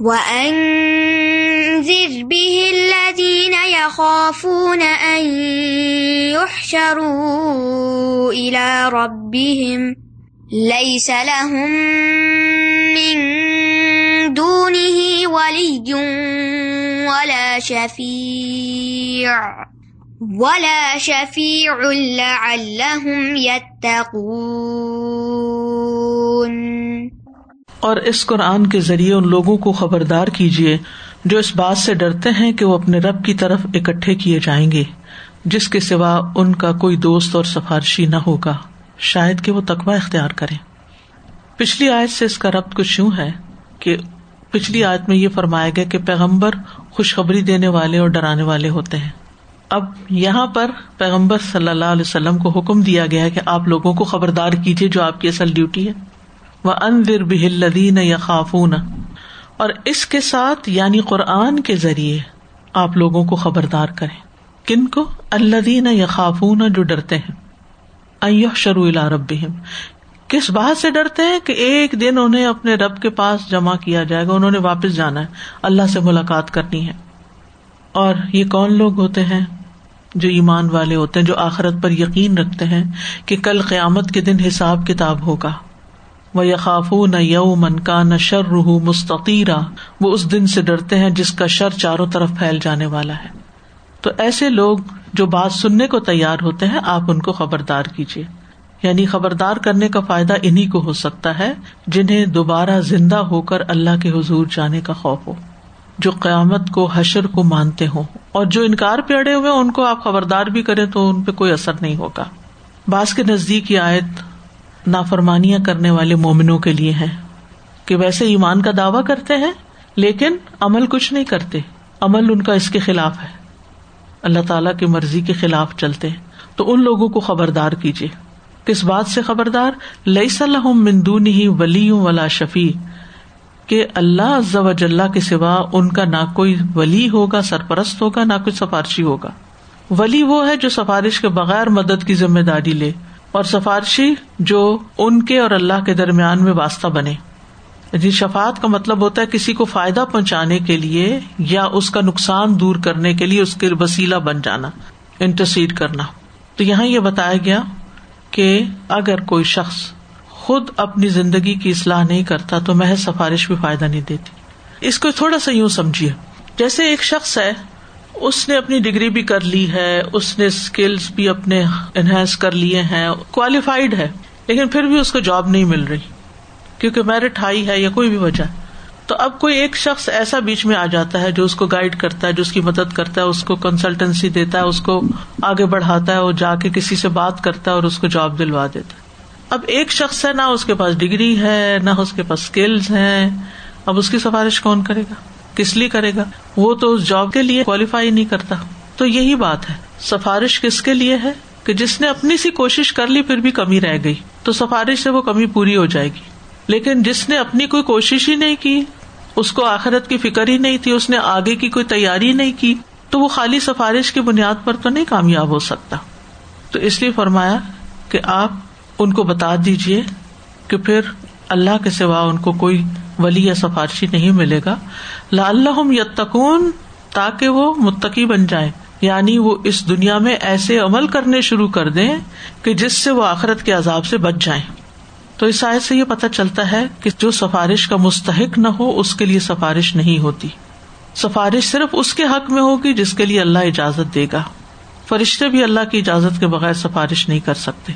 وَأَنذِرْ بِهِ الَّذِينَ يَخَافُونَ أَن يُحْشَرُوا إِلَى رَبِّهِمْ لَيْسَ لَهُم مِّن دُونِهِ وَلِيٌّ وَلَا شَفِيعٌ وَلَا شَفِيعٌ لَعَلَّهُمْ يَتَّقُونَ اور اس قرآن کے ذریعے ان لوگوں کو خبردار کیجیے جو اس بات سے ڈرتے ہیں کہ وہ اپنے رب کی طرف اکٹھے کیے جائیں گے، جس کے سوا ان کا کوئی دوست اور سفارشی نہ ہوگا۔ شاید کہ وہ تقوا اختیار کرے پچھلی آیت سے اس کا ربط کچھ یوں ہے کہ پچھلی آیت میں یہ فرمایا گیا کہ پیغمبر خوشخبری دینے والے اور ڈرانے والے ہوتے ہیں۔ اب یہاں پر پیغمبر صلی اللہ علیہ وسلم کو حکم دیا گیا کہ آپ لوگوں کو خبردار کیجیے جو آپ کی اصل ڈیوٹی ہے۔ وہ اندر بہلدین یا اور اس کے ساتھ یعنی قرآن کے ذریعے، آپ لوگوں کو خبردار کریں۔ کن کو؟ اللہ یا خافون جو ڈرتے ہیں۔ شروع رب کس بات سے ڈرتے ہیں؟ کہ ایک دن انہیں اپنے رب کے پاس جمع کیا جائے گا، انہوں نے واپس جانا ہے۔ اللہ سے ملاقات کرنی ہے۔ اور یہ کون لوگ ہوتے ہیں؟ جو ایمان والے ہوتے ہیں، جو آخرت پر یقین رکھتے ہیں کہ کل قیامت کے دن حساب کتاب ہوگا۔ وہ یقاف نہ یو من کا نہ شر روح مستقیرہ وہ اس دن سے ڈرتے ہیں جس کا شر چاروں طرف پھیل جانے والا ہے۔ تو ایسے لوگ جو بات سننے کو تیار ہوتے ہیں، آپ ان کو خبردار کیجیے یعنی خبردار کرنے کا فائدہ انہیں کو ہو سکتا ہے جنہیں دوبارہ زندہ ہو کر اللہ کے حضور جانے کا خوف ہو، جو قیامت کو حشر کو مانتے ہوں۔ اور جو انکار پہ اڑے ہوئے ان کو آپ خبردار بھی کریں تو ان پہ کوئی اثر نہیں ہوگا۔ باس کے نزدیک یہ آیت نافرمانیاں کرنے والے مومنوں کے لیے ہے کہ ویسے ایمان کا دعوی کرتے ہیں، لیکن عمل کچھ نہیں کرتے۔ عمل ان کا اس کے خلاف ہے۔ اللہ تعالی کی مرضی کے خلاف چلتے تو ان لوگوں کو خبردار کیجیے کس بات سے خبردار؟ لئی صلاح مندون ہی ولی ولا شفیع۔ کہ اللہ اللہ کے سوا ان کا نہ کوئی ولی ہوگا، سرپرست ہوگا، نہ کوئی سفارشی ہوگا۔ ولی وہ ہے جو سفارش کے بغیر مدد کی ذمہ داری لے۔ اور سفارشی جو ان کے اور اللہ کے درمیان میں واسطہ بنے۔ جی شفات کا مطلب ہوتا ہے کسی کو فائدہ پہنچانے کے لیے یا اس کا نقصان دور کرنے کے لیے اس کے وسیلہ بن جانا، انٹرسیڈ کرنا۔ تو یہاں یہ بتایا گیا کہ اگر کوئی شخص خود اپنی زندگی کی اصلاح نہیں کرتا تو محض سفارش بھی فائدہ نہیں دیتی۔ اس کو تھوڑا سا یوں سمجھیے۔ جیسے ایک شخص ہے اس نے اپنی ڈگری بھی کر لی ہے، اس نے اسکلس بھی اپنے انہینس کر لیے ہیں کوالیفائڈ ہے، لیکن پھر بھی اس کو جاب نہیں مل رہی، کیونکہ میرٹ ہائی ہے یا کوئی بھی وجہ۔ تو اب کوئی ایک شخص ایسا بیچ میں آ جاتا ہے جو اس کو گائڈ کرتا ہے، جو اس کی مدد کرتا ہے، اس کو کنسلٹنسی دیتا ہے، اس کو آگے بڑھاتا ہے، وہ جا کے کسی سے بات کرتا ہے اور اس کو جاب دلوا دیتا ہے۔ اب ایک شخص ہے، نہ اس کے پاس ڈگری ہے، نہ اس کے پاس اسکلز ہیں، اب اس کی سفارش کون کرے گا؟ کس لیے کرے گا؟ وہ تو اس جاب کے لیے کوالیفائی نہیں کرتا۔ تو یہی بات ہے۔ سفارش کس کے لیے ہے؟ کہ جس نے اپنی سی کوشش کر لی پھر بھی کمی رہ گئی۔ تو سفارش سے وہ کمی پوری ہو جائے گی۔ لیکن جس نے اپنی کوئی کوشش ہی نہیں کی، اس کو آخرت کی فکر ہی نہیں تھی، اس نے آگے کی کوئی تیاری نہیں کی، تو وہ خالی سفارش کی بنیاد پر تو نہیں کامیاب ہو سکتا۔ تو اس لیے فرمایا کہ آپ ان کو بتا دیجیے کہ پھر اللہ کے سوا ان کو کوئی ولی یا سفارشی نہیں ملے گا۔ اللہ یتکون تاکہ وہ متقی بن جائے یعنی وہ اس دنیا میں ایسے عمل کرنے شروع کر دیں کہ جس سے وہ آخرت کے عذاب سے بچ جائیں۔ تو اس سائز سے یہ پتا چلتا ہے کہ جو سفارش کا مستحق نہ ہو، اس کے لیے سفارش نہیں ہوتی۔ سفارش صرف اس کے حق میں ہوگی جس کے لیے اللہ اجازت دے گا۔ فرشتے بھی اللہ کی اجازت کے بغیر سفارش نہیں کر سکتے۔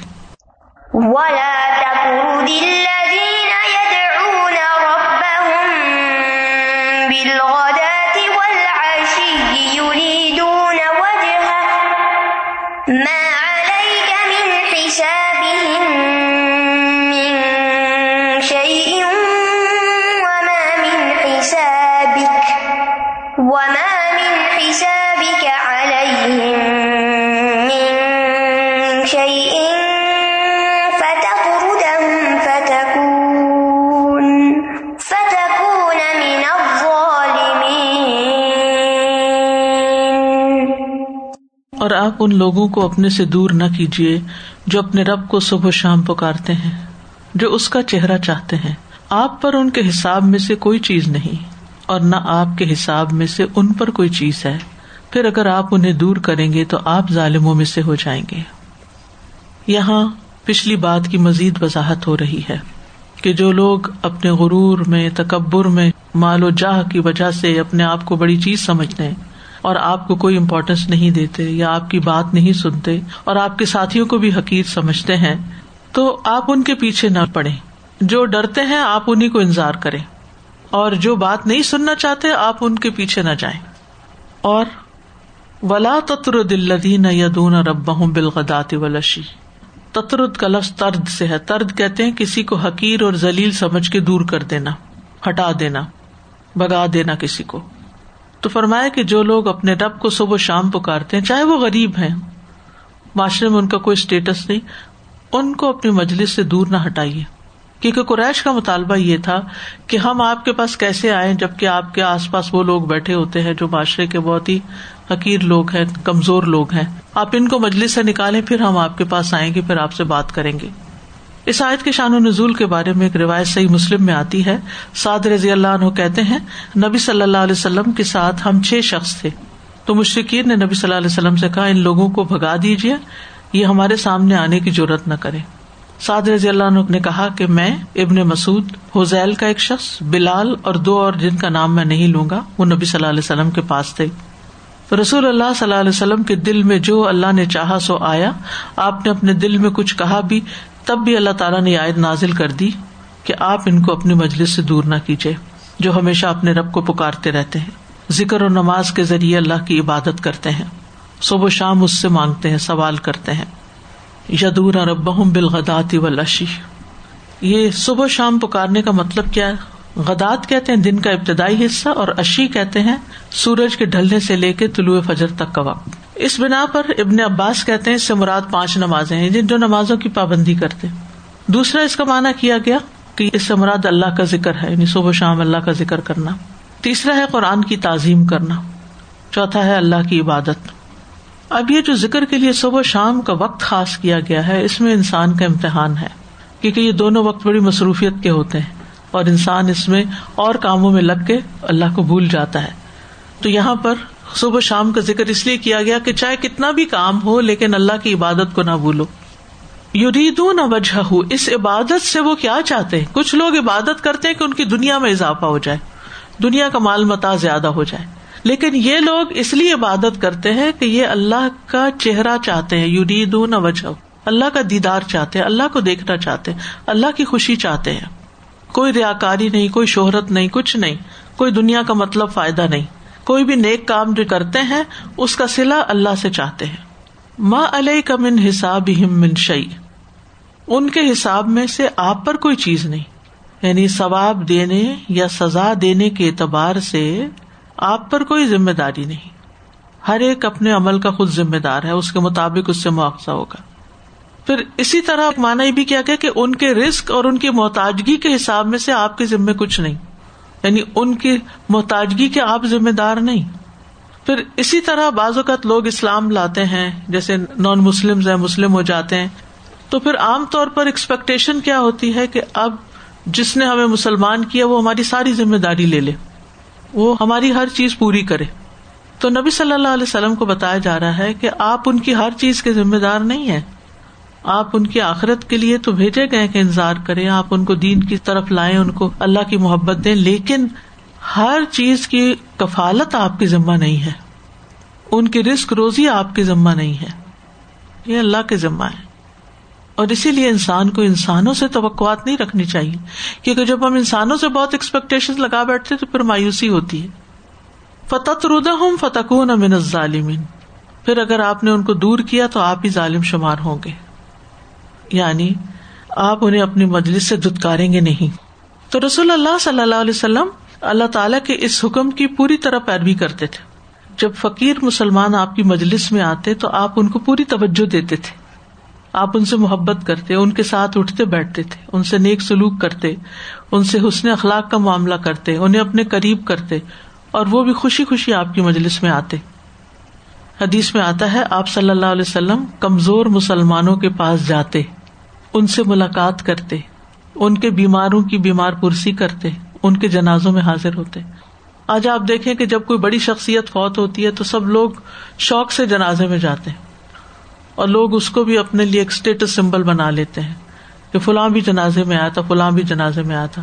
اور آپ ان لوگوں کو اپنے سے دور نہ کیجیے جو اپنے رب کو صبح شام پکارتے ہیں، جو اس کا چہرہ چاہتے ہیں۔ آپ پر ان کے حساب میں سے کوئی چیز نہیں، اور نہ آپ کے حساب میں سے ان پر کوئی چیز ہے۔ پھر اگر آپ انہیں دور کریں گے تو آپ ظالموں میں سے ہو جائیں گے۔ یہاں پچھلی بات کی مزید وضاحت ہو رہی ہے کہ جو لوگ اپنے غرور میں، تکبر میں، مال و جاہ کی وجہ سے اپنے آپ کو بڑی چیز سمجھتے ہیں اور آپ کو کوئی امپورٹینس نہیں دیتے یا آپ کی بات نہیں سنتے اور آپ کے ساتھیوں کو بھی حقیق سمجھتے ہیں، تو آپ ان کے پیچھے نہ پڑے جو ڈرتے ہیں، آپ انہیں کو انتظار کریں۔ اور جو بات نہیں سننا چاہتے، آپ ان کے پیچھے نہ جائیں۔ اور ولا تتر دلدین یدون رب بالغدات ولشی تترد کا لفظ ترد سے ہے۔ ترد کہتے ہیں کسی کو حقیر اور ذلیل سمجھ کے دور کر دینا، ہٹا دینا بگا دینا کسی کو۔ تو فرمایا کہ جو لوگ اپنے رب کو صبح شام پکارتے ہیں، چاہے وہ غریب ہیں، معاشرے میں ان کا کوئی اسٹیٹس نہیں، ان کو اپنی مجلس سے دور نہ ہٹائیے۔ کیونکہ قریش کا مطالبہ یہ تھا کہ ہم آپ کے پاس کیسے آئے جبکہ آپ کے آس پاس وہ لوگ بیٹھے ہوتے ہیں جو معاشرے کے بہت ہی حقیر لوگ ہیں، کمزور لوگ ہیں۔ آپ ان کو مجلس سے نکالیں، پھر ہم آپ کے پاس آئیں گے، پھر آپ سے بات کریں گے۔ اس آیت کے شان و نزول کے بارے میں ایک روایت صحیح مسلم میں آتی ہے۔ سعد رضی اللہ عنہ کہتے ہیں، نبی صلی اللہ علیہ وسلم کے ساتھ ہم چھ شخص تھے۔ تو مشرقین نے نبی صلی اللہ علیہ وسلم سے کہا، ان لوگوں کو بھگا دیجیے یہ ہمارے سامنے آنے کی ضرورت نہ کرے۔ سعد رضی اللہ عنہ نے کہا کہ میں ابن مسعد حزیل کا ایک شخص، بلال اور دو اور جن کا نام میں نہیں لوں گا، وہ نبی صلی اللہ علیہ وسلم کے پاس تھے۔ رسول اللہ صلی اللہ علیہ وسلم کے دل میں جو اللہ نے چاہا سو آیا۔ آپ نے اپنے دل میں کچھ کہا بھی تب بھی اللہ تعالیٰ نے عائد نازل کر دی کہ آپ ان کو اپنی مجلس سے دور نہ کیجیے جو ہمیشہ اپنے رب کو پکارتے رہتے ہیں۔ ذکر و نماز کے ذریعے اللہ کی عبادت کرتے ہیں۔ صبح و شام اس سے مانگتے ہیں، سوال کرتے ہیں۔ یدور رب بالغداتی و لشی یہ صبح و شام پکارنے کا مطلب کیا ہے؟ غدات کہتے ہیں، دن کا ابتدائی حصہ، اور اشی کہتے ہیں، سورج کے ڈھلنے سے لے کے طلوع فجر تک کا وقت۔ اس بنا پر ابن عباس کہتے ہیں اس سے مراد پانچ نمازیں ہیں جن جو نمازوں کی پابندی کرتے دوسرا اس کا مانا کیا گیا کہ اس سے مراد اللہ کا ذکر ہے یعنی صبح شام اللہ کا ذکر کرنا۔ تیسرا ہے قرآن کی تعظیم کرنا۔ چوتھا ہے اللہ کی عبادت۔ اب یہ جو ذکر کے لیے صبح شام کا وقت خاص کیا گیا ہے، اس میں انسان کا امتحان ہے۔ کیونکہ یہ دونوں وقت بڑی مصروفیت کے ہوتے ہیں اور انسان اس میں اور کاموں میں لگ کے اللہ کو بھول جاتا ہے۔ تو یہاں پر صبح شام کا ذکر اس لیے کیا گیا کہ چاہے کتنا بھی کام ہو لیکن اللہ کی عبادت کو نہ بھولو۔ یریدو نہ وجہ ہو اس عبادت سے وہ کیا چاہتے؟ ہیں کچھ لوگ عبادت کرتے ہیں کہ ان کی دنیا میں اضافہ ہو جائے، دنیا کا مال متا زیادہ ہو جائے۔ لیکن یہ لوگ اس لیے عبادت کرتے ہیں کہ یہ اللہ کا چہرہ چاہتے ہیں۔ یریدو نہ وجہ اللہ کا دیدار چاہتے ہیں، اللہ کو دیکھنا چاہتے ہیں، اللہ کی خوشی چاہتے ہیں۔ کوئی ریا کاری نہیں، کوئی شہرت نہیں، کچھ نہیں، کوئی دنیا کا مطلب فائدہ نہیں۔ کوئی بھی نیک کام جو کرتے ہیں، اس کا سلا اللہ سے چاہتے ہیں۔ ماں علیہ کا من حساب من شعی ان کے حساب میں سے آپ پر کوئی چیز نہیں۔ یعنی ثواب دینے یا سزا دینے کے اعتبار سے آپ پر کوئی ذمہ داری نہیں۔ ہر ایک اپنے عمل کا خود ذمہ دار ہے، اس کے مطابق اس سے مواقع ہوگا۔ پھر اسی طرح مانا یہ بھی کیا گیا کہ ان کے رسک اور ان کی محتاجگی کے حساب میں سے آپ کے ذمے کچھ نہیں۔ یعنی ان کی محتاجگی کے آپ ذمے دار نہیں۔ پھر اسی طرح بعض اوقات لوگ اسلام لاتے ہیں، جیسے نان مسلم ہیں مسلم ہو جاتے ہیں۔ تو پھر عام طور پر ایکسپیکٹیشن کیا ہوتی ہے کہ اب جس نے ہمیں مسلمان کیا، وہ ہماری ساری ذمہ داری لے لے۔ وہ ہماری ہر چیز پوری کرے۔ تو نبی صلی اللہ علیہ وسلم کو بتایا جا رہا ہے کہ آپ ان کی ہر چیز کے ذمے دار نہیں ہے آپ ان کی آخرت کے لیے تو بھیجے گئے کہ انتظار کریں، آپ ان کو دین کی طرف لائیں، ان کو اللہ کی محبت دیں، لیکن ہر چیز کی کفالت آپ کی ذمہ نہیں ہے۔ ان کی رسک روزی آپ کی ذمہ نہیں ہے۔ یہ اللہ کے ذمہ ہے۔ اور اسی لیے انسان کو انسانوں سے توقعات نہیں رکھنی چاہیے کیونکہ جب ہم انسانوں سے بہت ایکسپیکٹیشن لگا بیٹھتے تو پھر مایوسی ہوتی ہے۔ فتح ردا ہوں فتح من ظالمین پھر اگر آپ نے ان کو دور کیا تو آپ ہی ظالم شمار ہوں گے۔ یعنی آپ انہیں اپنی مجلس سے دتکاریں گے نہیں۔ تو رسول اللہ صلی اللہ علیہ وسلم اللہ تعالیٰ کے اس حکم کی پوری طرح پیروی کرتے تھے۔ جب فقیر مسلمان آپ کی مجلس میں آتے تو آپ ان کو پوری توجہ دیتے تھے۔ آپ ان سے محبت کرتے، ان کے ساتھ اٹھتے بیٹھتے تھے، ان سے نیک سلوک کرتے، ان سے حسن اخلاق کا معاملہ کرتے، انہیں اپنے قریب کرتے اور وہ بھی خوشی خوشی آپ کی مجلس میں آتے۔ حدیث میں آتا ہے، آپ صلی اللہ علیہ وسلم کمزور مسلمانوں کے پاس جاتے۔ ان سے ملاقات کرتے، ان کے بیماروں کی بیمار پرسی کرتے، ان کے جنازوں میں حاضر ہوتے۔ آج آپ دیکھیں کہ جب کوئی بڑی شخصیت فوت ہوتی ہے تو سب لوگ شوق سے جنازے میں جاتے ہیں۔ اور لوگ اس کو بھی اپنے لیے ایک اسٹیٹس سمبل بنا لیتے ہیں کہ فلاں بھی جنازے میں آیا تھا، فلاں بھی جنازے میں آیا تھا،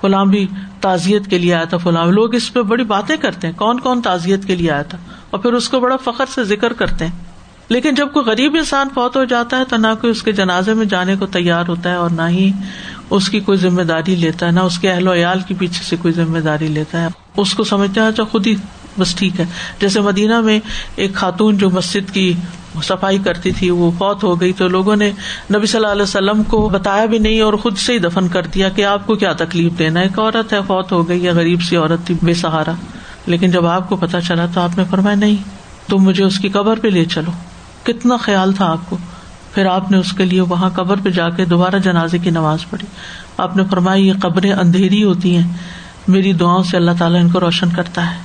فلاں بھی تعزیت کے لیے آیا تھا، فلاں۔ لوگ اس پہ بڑی باتیں کرتے ہیں، کون کون تعزیت کے لیے آیا تھا؟ اور پھر اس کو بڑا فخر سے ذکر کرتے ہیں۔ لیکن جب کوئی غریب انسان فوت ہو جاتا ہے تو نہ کوئی اس کے جنازے میں جانے کو تیار ہوتا ہے اور نہ ہی اس کی کوئی ذمہ داری لیتا ہے، نہ اس کے اہل و عیال کے پیچھے سے کوئی ذمہ داری لیتا ہے۔ اس کو سمجھتے ہیں اچھا خود ہی بس ٹھیک ہے۔ جیسے مدینہ میں ایک خاتون جو مسجد کی صفائی کرتی تھی، وہ فوت ہو گئی تو لوگوں نے نبی صلی اللہ علیہ وسلم کو بتایا بھی نہیں اور خود سے ہی دفن کر دیا کہ آپ کو کیا تکلیف دینا ایک عورت ہے، فوت ہو گئی، یا غریب سی عورت تھی، بے سہارا۔ لیکن جب آپ کو پتا چلا تو آپ نے فرمایا، نہیں، تم مجھے اس کی قبر پہ لے چلو۔ کتنا خیال تھا آپ کو؟ پھر آپ نے اس کے لیے وہاں قبر پہ جا کے دوبارہ جنازے کی نماز پڑھی۔ آپ نے فرمایا، یہ قبریں اندھیری ہوتی ہیں۔ میری دعاؤں سے اللہ تعالیٰ ان کو روشن کرتا ہے۔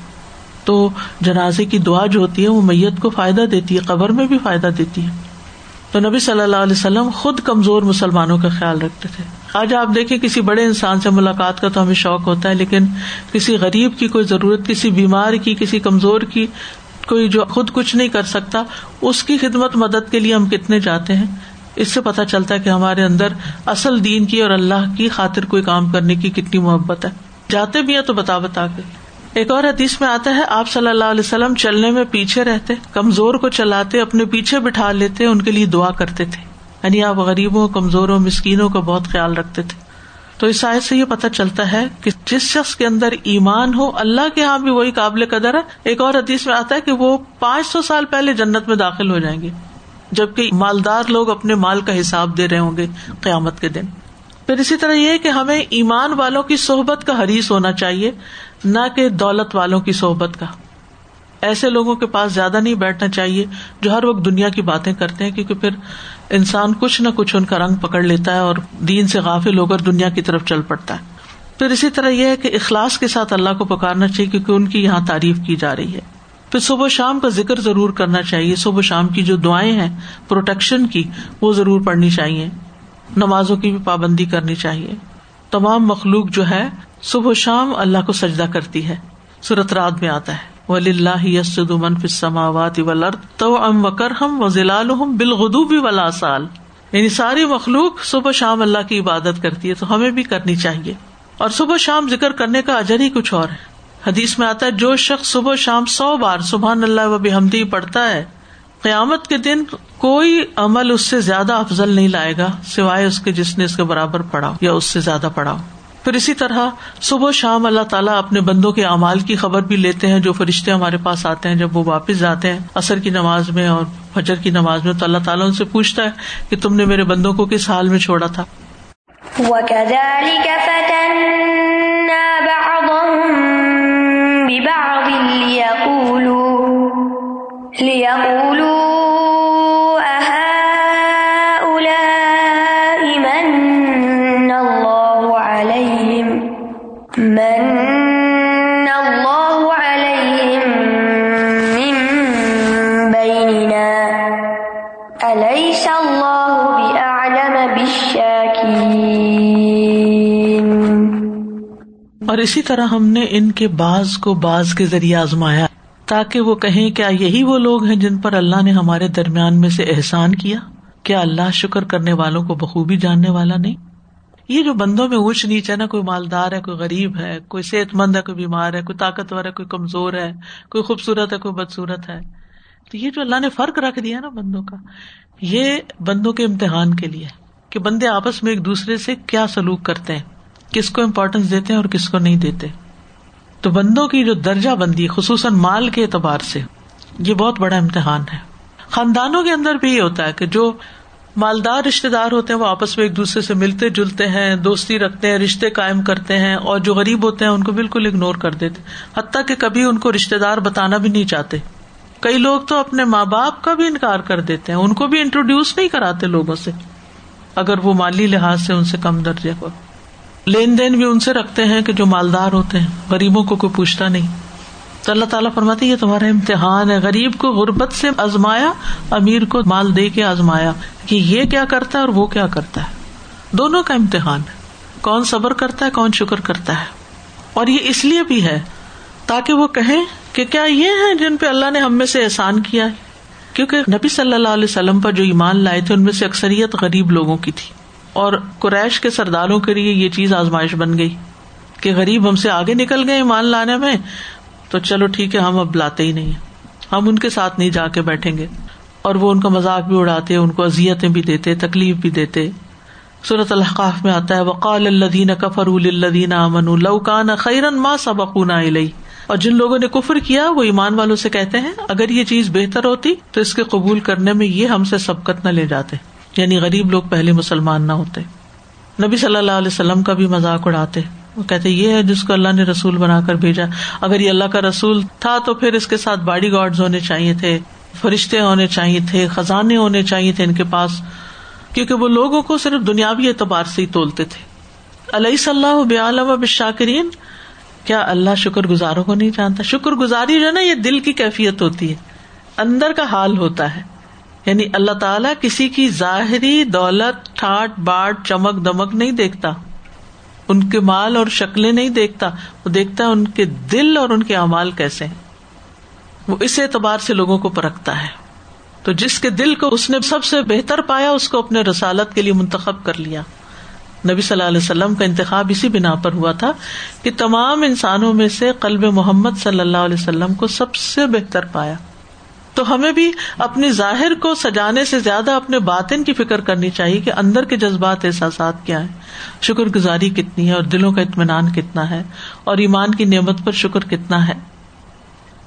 تو جنازے کی دعا جو ہوتی ہے، وہ میت کو فائدہ دیتی ہے، قبر میں بھی فائدہ دیتی ہے۔ تو نبی صلی اللہ علیہ وسلم خود کمزور مسلمانوں کا خیال رکھتے تھے۔ آج آپ دیکھیں، کسی بڑے انسان سے ملاقات کا تو ہمیں شوق ہوتا ہے، لیکن کسی غریب کی کوئی ضرورت، کسی بیمار کی، کسی کمزور کی کوئی جو خود کچھ نہیں کر سکتا، اس کی خدمت مدد کے لیے ہم کتنے جاتے ہیں؟ اس سے پتا چلتا ہے کہ ہمارے اندر اصل دین کی اور اللہ کی خاطر کوئی کام کرنے کی کتنی محبت ہے۔ جاتے بھی ہیں تو بتا بتا کے۔ ایک اور حدیث میں آتا ہے، آپ صلی اللہ علیہ وسلم چلنے میں پیچھے رہتے، کمزور کو چلاتے، اپنے پیچھے بٹھا لیتے، ان کے لیے دعا کرتے تھے۔ یعنی آپ غریبوں، کمزوروں، مسکینوں کا بہت خیال رکھتے تھے۔ تو اس سائز سے یہ پتا چلتا ہے کہ جس شخص کے اندر ایمان ہو، اللہ کے یہاں بھی وہی قابل قدر ہے۔ ایک اور حدیث میں آتا ہے کہ وہ پانچ سو سال پہلے جنت میں داخل ہو جائیں گے، جبکہ مالدار لوگ اپنے مال کا حساب دے رہے ہوں گے قیامت کے دن۔ پھر اسی طرح یہ کہ ہمیں ایمان والوں کی صحبت کا حریث ہونا چاہیے، نہ کہ دولت والوں کی صحبت کا۔ ایسے لوگوں کے پاس زیادہ نہیں بیٹھنا چاہیے جو ہر وقت دنیا کی باتیں کرتے ہیں، کیونکہ پھر انسان کچھ نہ کچھ ان کا رنگ پکڑ لیتا ہے اور دین سے غافل ہو کر دنیا کی طرف چل پڑتا ہے۔ پھر اسی طرح یہ ہے کہ اخلاص کے ساتھ اللہ کو پکارنا چاہیے کیونکہ ان کی یہاں تعریف کی جا رہی ہے۔ پھر صبح شام کا ذکر ضرور کرنا چاہیے۔ صبح شام کی جو دعائیں ہیں پروٹیکشن کی، وہ ضرور پڑھنی چاہیے۔ نمازوں کی بھی پابندی کرنی چاہیے۔ تمام مخلوق جو ہے، صبح شام اللہ کو سجدہ کرتی ہے۔ سورت رات میں آتا ہے۔ ولی اللہ یسد منف سماوات تو ام وکر ہم و ضلال بالغدو ولا سال یعنی ساری مخلوق صبح شام اللہ کی عبادت کرتی ہے، تو ہمیں بھی کرنی چاہیے۔ اور صبح شام ذکر کرنے کا اجر ہی کچھ اور ہے۔ حدیث میں آتا ہے، جو شخص صبح شام سو بار سبحان اللہ و بحمدی پڑھتا ہے، قیامت کے دن کوئی عمل اس سے زیادہ افضل نہیں لائے گا، سوائے اس کے جس نے اس کے برابر پڑھا یا اس سے زیادہ پڑھا پھر اسی طرح صبح شام اللہ تعالیٰ اپنے بندوں کے اعمال کی خبر بھی لیتے ہیں، جو فرشتے ہمارے پاس آتے ہیں، جب وہ واپس جاتے ہیں اثر کی نماز میں اور فجر کی نماز میں، تو اللہ تعالیٰ ان سے پوچھتا ہے کہ تم نے میرے بندوں کو کس حال میں چھوڑا تھا؟ اور اسی طرح ہم نے ان کے باز کو باز کے ذریعے آزمایا تاکہ وہ کہیں، کیا یہی وہ لوگ ہیں جن پر اللہ نے ہمارے درمیان میں سے احسان کیا؟ کیا اللہ شکر کرنے والوں کو بخوبی جاننے والا نہیں؟ یہ جو بندوں میں اونچ نیچ ہے نا، کوئی مالدار ہے، کوئی غریب ہے، کوئی صحت مند ہے، کوئی بیمار ہے، کوئی طاقتور ہے، کوئی کمزور ہے، کوئی خوبصورت ہے، کوئی بدسورت ہے۔ تو یہ جو اللہ نے فرق رکھ دیا نا بندوں کا، یہ بندوں کے امتحان کے لیے کہ بندے آپس میں ایک دوسرے سے کیا سلوک کرتے ہیں۔ کس کو امپورٹینس دیتے ہیں اور کس کو نہیں دیتے۔ تو بندوں کی جو درجہ بندی، خصوصاً مال کے اعتبار سے، یہ بہت بڑا امتحان ہے۔ خاندانوں کے اندر بھی یہ ہوتا ہے کہ جو مالدار رشتے دار ہوتے ہیں، وہ آپس میں ایک دوسرے سے ملتے جلتے ہیں، دوستی رکھتے ہیں، رشتے قائم کرتے ہیں، اور جو غریب ہوتے ہیں، ان کو بالکل اگنور کر دیتے۔ حتیٰ کہ کبھی ان کو رشتے دار بتانا بھی نہیں چاہتے۔ کئی لوگ تو اپنے ماں باپ کا بھی انکار کر دیتے ہیں، ان کو بھی انٹروڈیوس نہیں کراتے لوگوں سے۔ اگر وہ مالی لحاظ سے ان سے کم درجے کو لین دین بھی ان سے رکھتے ہیں کہ جو مالدار ہوتے ہیں، غریبوں کو کوئی پوچھتا نہیں۔ تو اللہ تعالیٰ فرماتے یہ تمہارا امتحان ہے۔ غریب کو غربت سے آزمایا، امیر کو مال دے کے آزمایا کہ یہ کیا کرتا ہے اور وہ کیا کرتا ہے۔ دونوں کا امتحان ہے۔ کون صبر کرتا ہے، کون شکر کرتا ہے۔ اور یہ اس لیے بھی ہے تاکہ وہ کہیں کہ کیا یہ ہے جن پہ اللہ نے ہم میں سے احسان کیا ہے؟ کیونکہ نبی صلی اللہ علیہ وسلم پر جو ایمان لائے تھے، ان میں سے اکثریت غریب لوگوں کی تھی۔ اور قریش کے سرداروں کے لیے یہ چیز آزمائش بن گئی کہ غریب ہم سے آگے نکل گئے ایمان لانے میں، تو چلو ٹھیک ہے، ہم اب لاتے ہی نہیں ہم ان کے ساتھ نہیں جا کے بیٹھیں گے۔ اور وہ ان کا مذاق بھی اڑاتے، ان کو ازیتیں بھی دیتے، تکلیف بھی دیتے۔ صورت الحقاف میں آتا ہے، وقال الدین کفر الدین امن الکان خیرن ماں سبقون علیہ اور جن لوگوں نے کفر کیا، وہ ایمان والوں سے کہتے ہیں، اگر یہ چیز بہتر ہوتی تو اس کے قبول کرنے میں یہ ہم سے سبقت نہ لے جاتے۔ یعنی غریب لوگ پہلے مسلمان نہ ہوتے۔ نبی صلی اللہ علیہ وسلم کا بھی مذاق اڑاتے۔ وہ کہتے، یہ ہے جس کو اللہ نے رسول بنا کر بھیجا۔ اگر یہ اللہ کا رسول تھا تو پھر اس کے ساتھ باڈی گارڈ ہونے چاہیے تھے، فرشتے ہونے چاہیے تھے، خزانے ہونے چاہیے تھے ان کے پاس۔ کیونکہ وہ لوگوں کو صرف دنیاوی اعتبار سے ہی تولتے تھے۔ علیہ صلاح بعالم بشاکرین کیا اللہ شکر گزاروں کو نہیں جانتا؟ شکر گزاری جو ہے نا، یہ دل کی کیفیت ہوتی ہے۔ اندر کا حال ہوتا ہے۔ یعنی اللہ تعالیٰ کسی کی ظاہری دولت، ٹھاٹ، باٹ، چمک، دمک نہیں دیکھتا۔ ان کے مال اور شکلیں نہیں دیکھتا۔ وہ دیکھتا ہے ان کے دل اور ان کے امال کیسے ہیں۔ وہ اس اعتبار سے لوگوں کو پرکھتا ہے۔ تو جس کے دل کو اس نے سب سے بہتر پایا، اس کو اپنے رسالت کے لیے منتخب کر لیا۔ نبی صلی اللہ علیہ وسلم کا انتخاب اسی بنا پر ہوا تھا کہ تمام انسانوں میں سے قلب محمد صلی اللہ علیہ وسلم کو سب سے بہتر پایا۔ تو ہمیں بھی اپنی ظاہر کو سجانے سے زیادہ اپنے باطن کی فکر کرنی چاہیے کہ اندر کے جذبات احساسات کیا ہیں۔ شکر گزاری کتنی ہے اور دلوں کا اطمینان کتنا ہے اور ایمان کی نعمت پر شکر کتنا ہے۔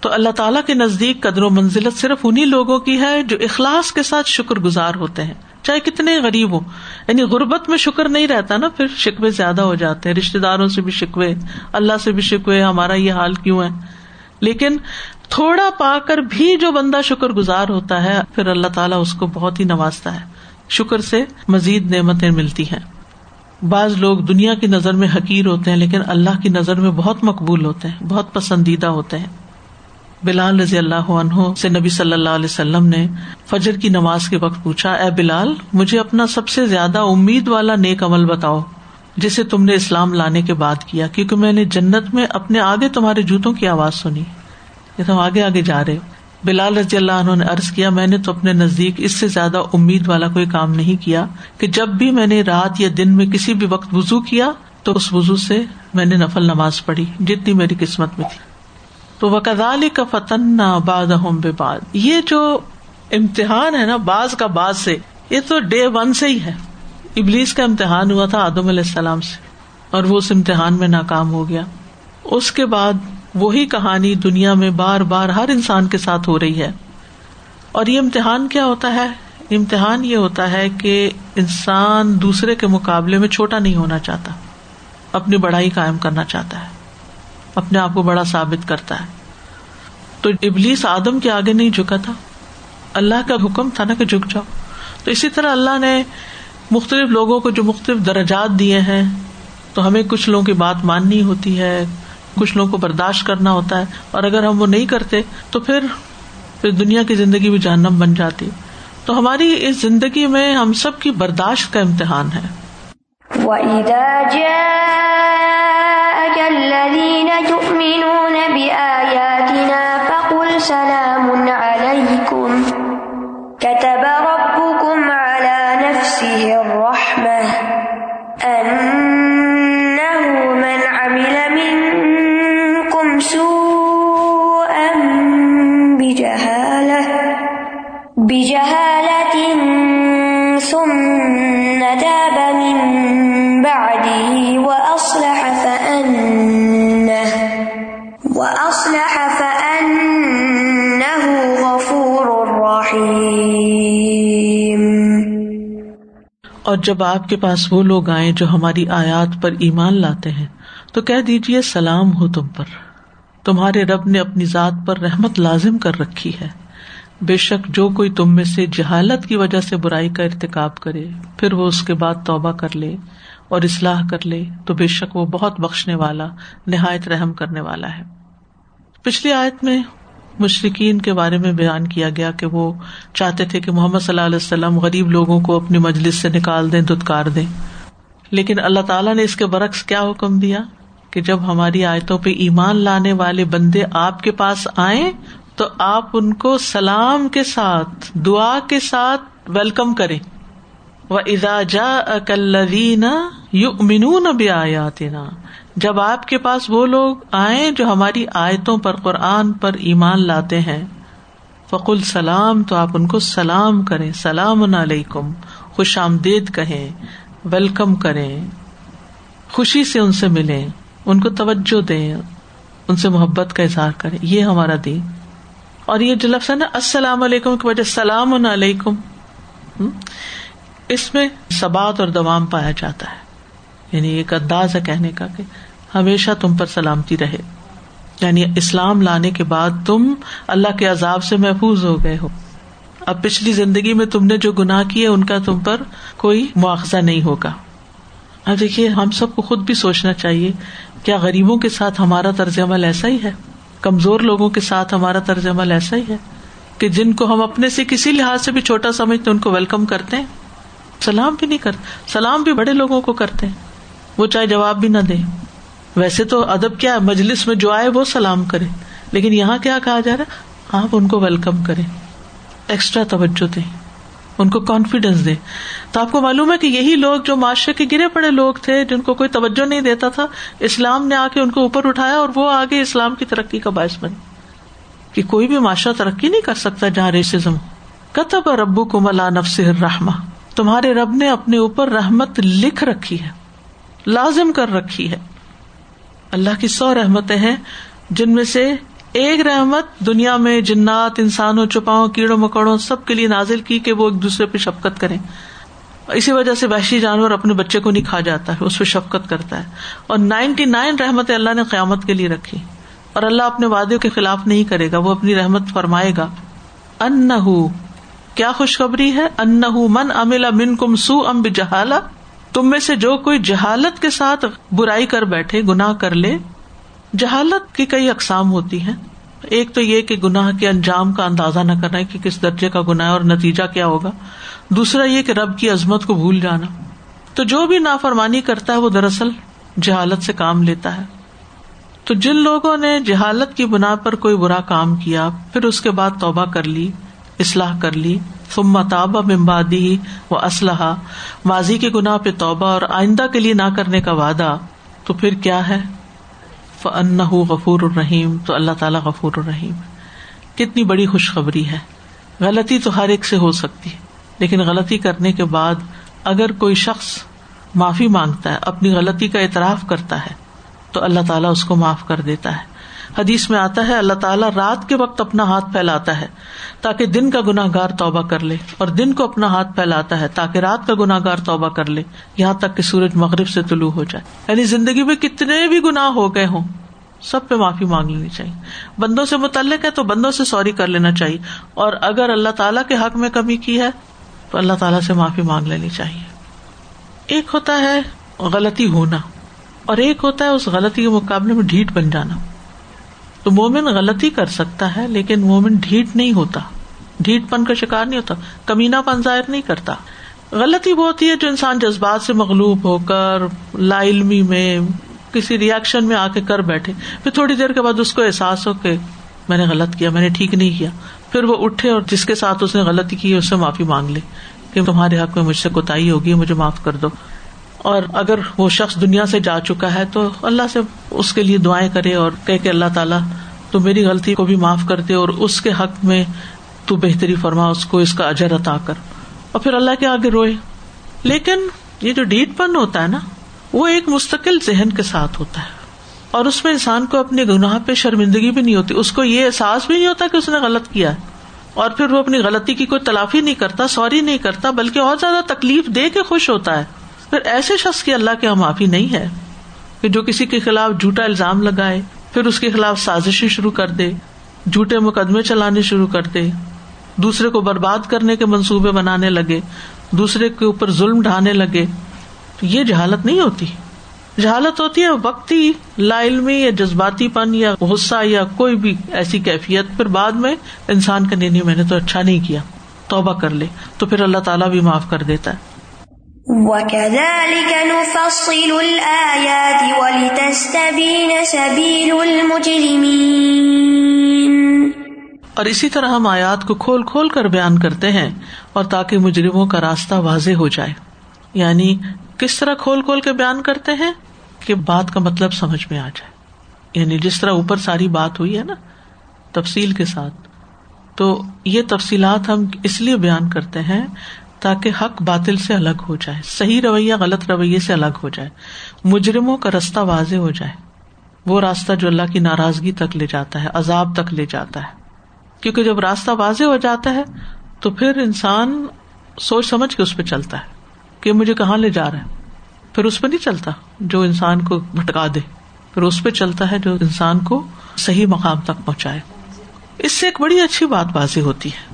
تو اللہ تعالیٰ کے نزدیک قدر و منزلت صرف انہیں لوگوں کی ہے جو اخلاص کے ساتھ شکر گزار ہوتے ہیں۔ چاہے کتنے غریب ہو یعنی غربت میں شکر نہیں رہتا نا، پھر شکوے زیادہ ہو جاتے ہیں۔ رشتے داروں سے بھی شکوے، اللہ سے بھی شکوے، ہمارا یہ حال کیوں ہے؟ لیکن تھوڑا پا کر بھی جو بندہ شکر گزار ہوتا ہے، پھر اللہ تعالیٰ اس کو بہت ہی نوازتا ہے۔ شکر سے مزید نعمتیں ملتی ہیں۔ بعض لوگ دنیا کی نظر میں حقیر ہوتے ہیں، لیکن اللہ کی نظر میں بہت مقبول ہوتے ہیں، بہت پسندیدہ ہوتے ہیں۔ بلال رضی اللہ عنہ سے نبی صلی اللہ علیہ وسلم نے فجر کی نماز کے وقت پوچھا، اے بلال، مجھے اپنا سب سے زیادہ امید والا نیک عمل بتاؤ، جسے تم نے اسلام لانے کے بعد کیا، کیونکہ میں نے جنت میں اپنے آگے تمہارے جوتوں کی آواز سنی۔ یہ تم آگے آگے جا رہے بلال رضی اللہ عنہ نے ارض کیا، میں نے تو اپنے نزدیک اس سے زیادہ امید والا کوئی کام نہیں کیا کہ جب بھی میں نے رات یا دن میں کسی بھی وقت وزو کیا، تو اس وزو سے میں نے نفل نماز پڑھی، جتنی میری قسمت میں تھی۔ تو وہ کا فتن نہ باد بے باد یہ جو امتحان ہے نا باز کا باز سے، یہ تو ڈے ون سے ہی ہے۔ ابلیس کا امتحان ہوا تھا آدم علیہ السلام سے، اور وہ اس امتحان میں ناکام ہو گیا۔ اس کے بعد وہی کہانی دنیا میں بار بار ہر انسان کے ساتھ ہو رہی ہے۔ اور یہ امتحان کیا ہوتا ہے؟ امتحان یہ ہوتا ہے کہ انسان دوسرے کے مقابلے میں چھوٹا نہیں ہونا چاہتا۔ اپنی بڑائی قائم کرنا چاہتا ہے۔ اپنے آپ کو بڑا ثابت کرتا ہے۔ تو ابلیس آدم کے آگے نہیں جھکا تھا۔ اللہ کا حکم تھا نا کہ جھک جاؤ۔ تو اسی طرح اللہ نے مختلف لوگوں کو جو مختلف درجات دیے ہیں، تو ہمیں کچھ لوگوں کی بات ماننی ہوتی ہے۔ کچھ لوگوں کو برداشت کرنا ہوتا ہے اور اگر ہم وہ نہیں کرتے تو پھر پھر دنیا کی زندگی بھی جہنم بن جاتی۔ تو ہماری اس زندگی میں ہم سب کی برداشت کا امتحان ہے۔ وَإِذَا جَاءَكَ الَّذِينَ يُؤْمِنُونَ بِآيَاتِنَا فَقُلْ سَلَامٌ عَلَيْكُمْ كَتَبَ رَبُّكُمْ عَلَى نَفْسِهِ بِجَهَالَةٍ ثُمَّ تَابَ مِنْ بَعْدِهِ وَأَصْلَحَ فَأَنَّهُ غَفُورٌ رَحِيمٌ. اور جب آپ کے پاس وہ لوگ آئے جو ہماری آیات پر ایمان لاتے ہیں، تو کہہ دیجیے سلام ہو تم پر۔ تمہارے رب نے اپنی ذات پر رحمت لازم کر رکھی ہے۔ بے شک جو کوئی تم میں سے جہالت کی وجہ سے برائی کا ارتقاب کرے، پھر وہ اس کے بعد توبہ کر لے اور اصلاح کر لے، تو بے شک وہ بہت بخشنے والا، نہایت رحم کرنے والا ہے۔ پچھلی آیت میں مشرقین کے بارے میں بیان کیا گیا کہ وہ چاہتے تھے کہ محمد صلی اللہ علیہ وسلم غریب لوگوں کو اپنی مجلس سے نکال دیں، دتکار دیں۔ لیکن اللہ تعالیٰ نے اس کے برعکس کیا حکم دیا؟ کہ جب ہماری آیتوں پہ ایمان لانے والے بندے آپ کے پاس آئے تو آپ ان کو سلام کے ساتھ، دعا کے ساتھ ویلکم کریں۔ وہ ادا جا اکلین یو امین بھی جب آپ کے پاس وہ لوگ آئے جو ہماری آیتوں پر، قرآن پر ایمان لاتے ہیں، فقل سلام تو آپ ان کو سلام کریں، سلام علیکم، خوش آمدید کہیں، ویلکم کریں، خوشی سے ان سے ملیں۔ ان کو توجہ دیں، ان سے محبت کا اظہار کریں۔ یہ ہمارا دین۔ اور یہ جو لفظ ہے نا، السلام علیکم کی وجہ سلام علیکم اس میں سبات اور دوام پایا جاتا ہے۔ یعنی ایک انداز ہے کہنے کا کہ ہمیشہ تم پر سلامتی رہے۔ یعنی اسلام لانے کے بعد تم اللہ کے عذاب سے محفوظ ہو گئے ہو۔ اب پچھلی زندگی میں تم نے جو گناہ کیے، ان کا تم پر کوئی مواخذہ نہیں ہوگا۔ اب دیکھیے، ہم سب کو خود بھی سوچنا چاہیے کیا غریبوں کے ساتھ ہمارا طرز عمل ایسا ہی ہے؟ کمزور لوگوں کے ساتھ ہمارا طرز عمل ایسا ہی ہے کہ جن کو ہم اپنے سے کسی لحاظ سے بھی چھوٹا سمجھتے ان کو ویلکم کرتے ہیں۔ سلام بھی نہیں کرتے، سلام بھی بڑے لوگوں کو کرتے ہیں۔ وہ چاہے جواب بھی نہ دے ویسے تو ادب کیا مجلس میں جو آئے وہ سلام کرے لیکن یہاں کیا کہا جا رہا ہے؟ آپ ان کو ویلکم کریں۔ ایکسٹرا توجہ دیں۔ ان کو کانفیڈینس دے۔ تو آپ کو معلوم ہے کہ یہی لوگ جو معاشرے کے گرے پڑے لوگ تھے، جن کو کوئی توجہ نہیں دیتا تھا، اسلام نے آ کے ان کو اوپر اٹھایا اور وہ آگے اسلام کی ترقی کا باعث بنے۔ کہ کوئی بھی معاشرہ ترقی نہیں کر سکتا جہاں ریسزم کتب ربو کو ملا نفس رحما تمہارے رب نے اپنے اوپر رحمت لکھ رکھی ہے، لازم کر رکھی ہے۔ اللہ کی سو رحمتیں ہیں، جن میں سے ایک رحمت دنیا میں جنات، انسانوں چپاؤں کیڑوں، مکوڑوں سب کے لیے نازل کی کہ وہ ایک دوسرے پہ شفقت کریں۔ اسی وجہ سے وحشی جانور اپنے بچے کو نہیں کھا جاتا ہے، اس پہ شفقت کرتا ہے۔ اور نائنٹی نائن رحمت اللہ نے قیامت کے لیے رکھی۔ اور اللہ اپنے وعدے کے خلاف نہیں کرے گا، وہ اپنی رحمت فرمائے گا۔ ان کیا خوشخبری ہے؟ ان من املا من کم سو ام جہالا تم میں سے جو کوئی جہالت کے ساتھ برائی کر بیٹھے، گناہ کر لے جہالت کی کئی اقسام ہوتی ہیں۔ ایک تو یہ کہ گناہ کے انجام کا اندازہ نہ کرنا کہ کس درجے کا گناہ اور نتیجہ کیا ہوگا۔ دوسرا یہ کہ رب کی عظمت کو بھول جانا۔ تو جو بھی نافرمانی کرتا ہے وہ دراصل جہالت سے کام لیتا ہے۔ تو جن لوگوں نے جہالت کی بنا پر کوئی برا کام کیا، پھر اس کے بعد توبہ کر لی، اصلاح کر لی۔ فما تابا ممبادی و اسلحہ ماضی کے گناہ پہ توبہ اور آئندہ کے لیے نہ کرنے کا وعدہ۔ تو پھر کیا ہے؟ فن غفور الرحیم تو اللہ تعالیٰ غفور الرحیم کتنی بڑی خوشخبری ہے۔ غلطی تو ہر ایک سے ہو سکتی ہے، لیکن غلطی کرنے کے بعد اگر کوئی شخص معافی مانگتا ہے، اپنی غلطی کا اعتراف کرتا ہے، تو اللہ تعالیٰ اس کو معاف کر دیتا ہے۔ حدیث میں آتا ہے، اللہ تعالیٰ رات کے وقت اپنا ہاتھ پھیلاتا ہے تاکہ دن کا گناہ گار توبہ کر لے اور دن کو اپنا ہاتھ پھیلاتا ہے تاکہ رات کا گناہ گار توبہ کر لے، یہاں تک کہ سورج مغرب سے طلوع ہو جائے۔ یعنی زندگی میں کتنے بھی گناہ ہو گئے ہوں، سب پہ معافی مانگ لینی چاہیے۔ بندوں سے متعلق ہے تو بندوں سے سوری کر لینا چاہیے۔ اور اگر اللہ تعالیٰ کے حق میں کمی کی ہے تو اللہ تعالیٰ سے معافی مانگ لینی چاہیے۔ ایک ہوتا ہے غلطی ہونا اور ایک ہوتا ہے اس غلطی کے مقابلے میں ڈھیٹ بن جانا۔ تو مومن غلطی کر سکتا ہے، لیکن مومن ڈھیٹ نہیں ہوتا۔ ڈھیٹ پن کا شکار نہیں ہوتا کمینا پن ظاہر نہیں کرتا۔ غلطی وہ ہوتی ہے جو انسان جذبات سے مغلوب ہو کر، لا علمی میں، کسی ریئیکشن میں آ کے کر بیٹھے۔ پھر تھوڑی دیر کے بعد اس کو احساس ہو کہ میں نے غلط کیا، میں نے ٹھیک نہیں کیا۔ پھر وہ اٹھے اور جس کے ساتھ اس نے غلطی کی، اس سے معافی مانگ لے کہ تمہارے حق میں مجھ سے کوتا ہوگی، مجھے معاف کر دو۔ اور اگر وہ شخص دنیا سے جا چکا ہے تو اللہ سے اس کے لیے دعائیں کرے اور کہ اللہ تعالیٰ تو میری غلطی کو بھی معاف کر دے اور اس کے حق میں تو بہتری فرما، اس کو اس کا اجر عطا کر۔ اور پھر اللہ کے آگے روئے۔ لیکن یہ جو ڈیٹ پن ہوتا ہے نا، وہ ایک مستقل ذہن کے ساتھ ہوتا ہے۔ اور اس میں انسان کو اپنے گناہ پہ شرمندگی بھی نہیں ہوتی۔ اس کو یہ احساس بھی نہیں ہوتا کہ اس نے غلط کیا ہے۔ اور پھر وہ اپنی غلطی کی کوئی تلافی نہیں کرتا، سوری نہیں کرتا، بلکہ اور زیادہ تکلیف دے کے خوش ہوتا ہے۔ پھر ایسے شخص کی اللہ کے یہاں معافی نہیں ہے کہ جو کسی کے خلاف جھوٹا الزام لگائے، پھر اس کے خلاف سازشیں شروع کر دے، جھوٹے مقدمے چلانے شروع کر دے، دوسرے کو برباد کرنے کے منصوبے بنانے لگے، دوسرے کے اوپر ظلم ڈھانے لگے یہ جہالت نہیں ہوتی۔ جہالت ہوتی ہے وقتی، لا علمی یا جذباتی پن یا غصہ یا کوئی بھی ایسی کیفیت، پھر بعد میں انسان کا نہیں، میں نے تو اچھا نہیں کیا، توبہ کر لے، تو پھر اللہ تعالیٰ بھی معاف کر دیتا ہے۔ وَكَذَلِكَ نُفَصِّلُ الْآيَاتِ وَلِتَسْتَبِينَ سَبِيلُ الْمُجْرِمِينَ اور اسی طرح ہم آیات کو کھول کھول کر بیان کرتے ہیں اور تاکہ مجرموں کا راستہ واضح ہو جائے۔ یعنی کس طرح کھول کھول کے بیان کرتے ہیں کہ بات کا مطلب سمجھ میں آ جائے۔ یعنی جس طرح اوپر ساری بات ہوئی ہے نا، تفصیل کے ساتھ۔ تو یہ تفصیلات ہم اس لیے بیان کرتے ہیں تاکہ حق باطل سے الگ ہو جائے، صحیح رویہ غلط رویے سے الگ ہو جائے، مجرموں کا رستہ واضح ہو جائے۔ وہ راستہ جو اللہ کی ناراضگی تک لے جاتا ہے، عذاب تک لے جاتا ہے۔ کیونکہ جب راستہ واضح ہو جاتا ہے، تو پھر انسان سوچ سمجھ کے اس پہ چلتا ہے کہ مجھے کہاں لے جا رہا ہے۔ پھر اس پہ نہیں چلتا جو انسان کو بھٹکا دے۔ پھر اس پہ چلتا ہے جو انسان کو صحیح مقام تک پہنچائے۔ اس سے ایک بڑی اچھی بات واضح ہوتی ہے۔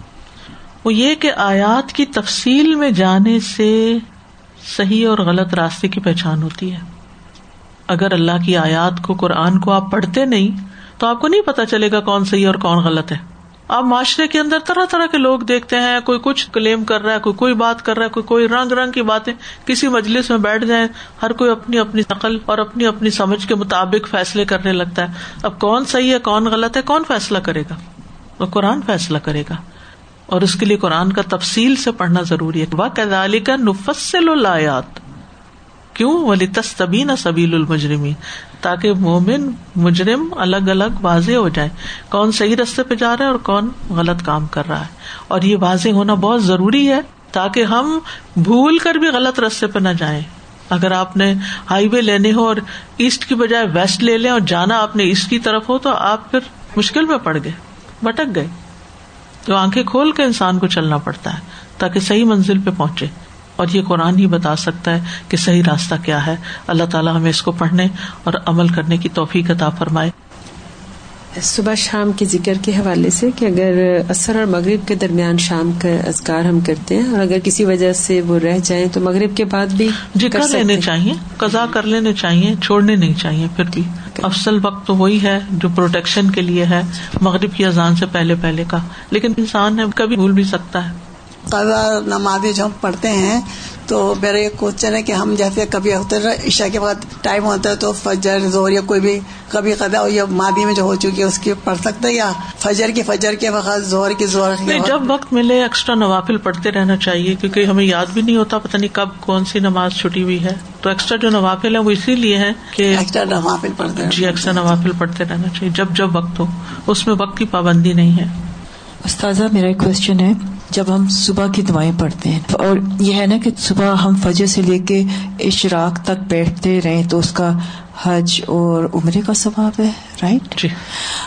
وہ یہ کہ آیات کی تفصیل میں جانے سے صحیح اور غلط راستے کی پہچان ہوتی ہے۔ اگر اللہ کی آیات کو قرآن کو آپ پڑھتے نہیں، تو آپ کو نہیں پتا چلے گا کون صحیح اور کون غلط ہے۔ آپ معاشرے کے اندر طرح طرح کے لوگ دیکھتے ہیں، کوئی کچھ کلیم کر رہا ہے، کوئی کوئی بات کر رہا ہے، کوئی کوئی رنگ رنگ کی باتیں۔ کسی مجلس میں بیٹھ جائیں، ہر کوئی اپنی اپنی نقل اور اپنی اپنی سمجھ کے مطابق فیصلے کرنے لگتا ہے۔ اب کون صحیح ہے، کون غلط ہے، کون فیصلہ کرے گا؟ وہ قرآن فیصلہ کرے گا۔ اور اس کے لیے قرآن کا تفصیل سے پڑھنا ضروری ہے۔ وہ کدالی کا نفسل الایات کیوں؟ ولی تستبین سبیل المجرمی تاکہ مومن، مجرم الگ الگ واضح ہو جائے۔ کون صحیح رستے پہ جا رہا ہے اور کون غلط کام کر رہا ہے۔ اور یہ واضح ہونا بہت ضروری ہے تاکہ ہم بھول کر بھی غلط رستے پہ نہ جائیں۔ اگر آپ نے ہائی وے لینے ہو اور ایسٹ کی بجائے ویسٹ لے لیں اور جانا آپ نے ایسٹ کی طرف ہو تو آپ پھر مشکل میں پڑ گئے بٹک گئے۔ تو آنکھیں کھول کے انسان کو چلنا پڑتا ہے تاکہ صحیح منزل پہ پہنچے اور یہ قرآن ہی بتا سکتا ہے کہ صحیح راستہ کیا ہے۔ اللہ تعالیٰ ہمیں اس کو پڑھنے اور عمل کرنے کی توفیق عطا فرمائے۔ صبح شام کے ذکر کے حوالے سے کہ اگر اثر اور مغرب کے درمیان شام کا اذکار ہم کرتے ہیں اور اگر کسی وجہ سے وہ رہ جائیں تو مغرب کے بعد بھی جی کر لینے چاہیے قزا کر لینے چاہیے چھوڑنے نہیں چاہیے پھر بھی۔ افسل وقت تو وہی ہے جو پروٹیکشن کے لیے ہے مغرب کی اذان سے پہلے پہلے کا۔ لیکن انسان ہے کبھی بھول بھی سکتا ہے۔ قضا نمازیں جو ہم پڑھتے ہیں تو میرا یہ کوشچن ہے کہ ہم جیسے کبھی ہوتے عشاء کے بعد ٹائم ہوتا ہے تو فجر زور یا کوئی بھی کبھی قدا ہو یا مادی میں جو ہو چکی ہے اس کی پڑھ سکتے یا فجر کی فجر کے وقت زور کی زور نہیں جب وقت ملے ایکسٹرا نوافل پڑھتے رہنا چاہیے کیونکہ ہمیں یاد بھی نہیں ہوتا پتہ نہیں کب کون سی نماز چھٹی ہوئی ہے۔ تو ایکسٹرا جو نوافل ہے وہ اسی لیے ہے کہ ایکسٹرا نوافل پڑھتے جی ایکسٹرا نوافل پڑھتے رہنا چاہیے جب جب وقت ہو۔ اس میں وقت کی پابندی نہیں ہے۔ استاذہ میرا ایک کوشچن ہے۔ جب ہم صبح کی دعائیں پڑھتے ہیں۔ اور یہ ہے نا کہ صبح ہم فجر سے لے کے اشراق تک بیٹھتے رہیں تو اس کا حج اور عمرے کا ثواب ہے رائٹ جی۔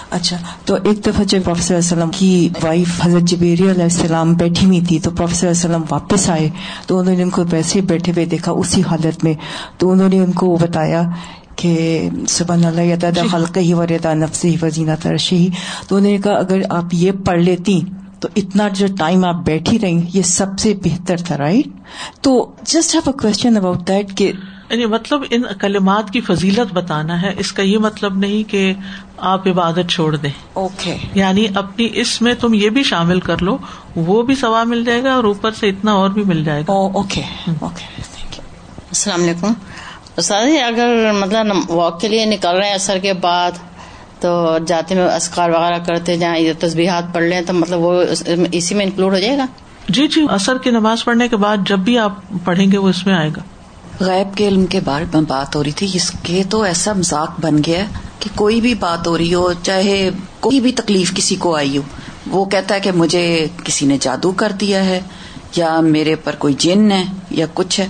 اچھا تو ایک دفعہ جب پروفیسر علیہ وسلم کی وائف حضرت جبیری علیہ السلام بیٹھی ہوئی تھی تو پروفیسر علیہ وسلم واپس آئے تو انہوں نے ان کو ویسے بیٹھے ہوئے دیکھا اسی حالت میں۔ تو انہوں نے ان کو بتایا کہ سبحان اللہ یدا جی۔ خلق ہی وردا نفس ہی وزینہ ترش ہی۔ تو انہوں نے کہا اگر آپ یہ پڑھ لیتی تو اتنا جو ٹائم آپ بیٹھی رہی یہ سب سے بہتر تھا رائٹ تو just have a question about that کہ یعنی مطلب ان کلمات کی فضیلت بتانا ہے اس کا یہ مطلب نہیں کہ آپ عبادت چھوڑ دیں۔ اوکے یعنی اپنی اس میں تم یہ بھی شامل کر لو وہ بھی ثواب مل جائے گا اور اوپر سے اتنا اور بھی مل جائے گا۔ اوکے اوکے السلام علیکم۔ استاد جی اگر مطلب واک کے لیے نکل رہے ہیں اثر کے بعد تو جاتے میں اسکار وغیرہ کرتے جہاں تصبیحات پڑھ لیں تو مطلب وہ اسی میں انکلوڈ ہو جائے گا؟ جی جی اثر کی نماز پڑھنے کے بعد جب بھی آپ پڑھیں گے وہ اس میں آئے گا۔ غیب کے علم کے بارے میں بات ہو رہی تھی اس کے تو ایسا مزاق بن گیا کہ کوئی بھی بات ہو رہی ہو چاہے کوئی بھی تکلیف کسی کو آئی ہو وہ کہتا ہے کہ مجھے کسی نے جادو کر دیا ہے یا میرے پر کوئی جن ہے یا کچھ ہے۔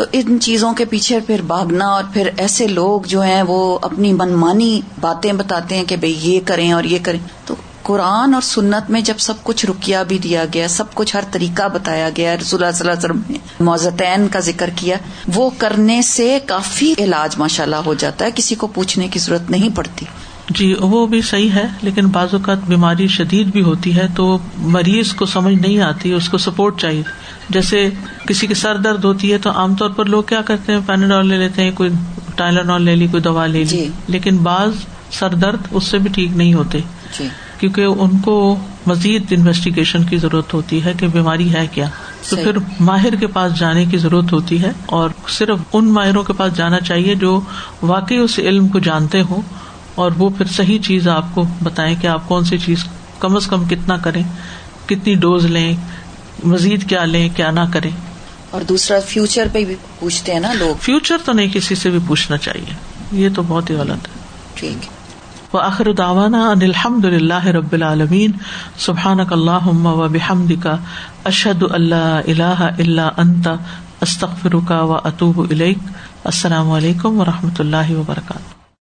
تو ان چیزوں کے پیچھے پھر بھاگنا اور پھر ایسے لوگ جو ہیں وہ اپنی منمانی باتیں بتاتے ہیں کہ بھائی یہ کریں اور یہ کریں۔ تو قرآن اور سنت میں جب سب کچھ رکیا بھی دیا گیا، سب کچھ ہر طریقہ بتایا گیا، رسول اللہ صلی اللہ علیہ وسلم نے موزتین کا ذکر کیا، وہ کرنے سے کافی علاج ماشاء اللہ ہو جاتا ہے، کسی کو پوچھنے کی ضرورت نہیں پڑتی۔ جی وہ بھی صحیح ہے لیکن بعض اوقات بیماری شدید بھی ہوتی ہے تو مریض کو سمجھ نہیں آتی اس کو سپورٹ چاہیے۔ جیسے کسی کی سر درد ہوتی ہے تو عام طور پر لوگ کیا کرتے ہیں؟ پیناڈول لے لیتے ہیں کوئی ٹائلانول لے لی کوئی دوا لے لی۔ جی۔ لیکن بعض سر درد اس سے بھی ٹھیک نہیں ہوتے۔ جی۔ کیونکہ ان کو مزید انویسٹیگیشن کی ضرورت ہوتی ہے کہ بیماری ہے کیا۔ تو پھر ماہر کے پاس جانے کی ضرورت ہوتی ہے اور صرف ان ماہروں کے پاس جانا چاہیے جو واقعی اس علم کو جانتے ہوں۔ اور وہ پھر صحیح چیز آپ کو بتائیں کہ آپ کون سی چیز کم از کم کتنا کریں کتنی ڈوز لیں مزید کیا لیں کیا نہ کریں۔ اور دوسرا فیوچر پہ بھی پوچھتے ہیں نا لوگ۔ فیوچر تو نہیں کسی سے بھی پوچھنا چاہیے۔ یہ تو بہت ہی غلط ہے۔ ٹھیک۔ وہ آخر داوانا ان الحمد اللہ رب العالمین۔ سبحان اللہ و بحمد کا اشد اللہ اللہ اللہ انت۔ استخر کا و اطوب السلام علیکم و رحمۃ اللہ وبرکاتہ۔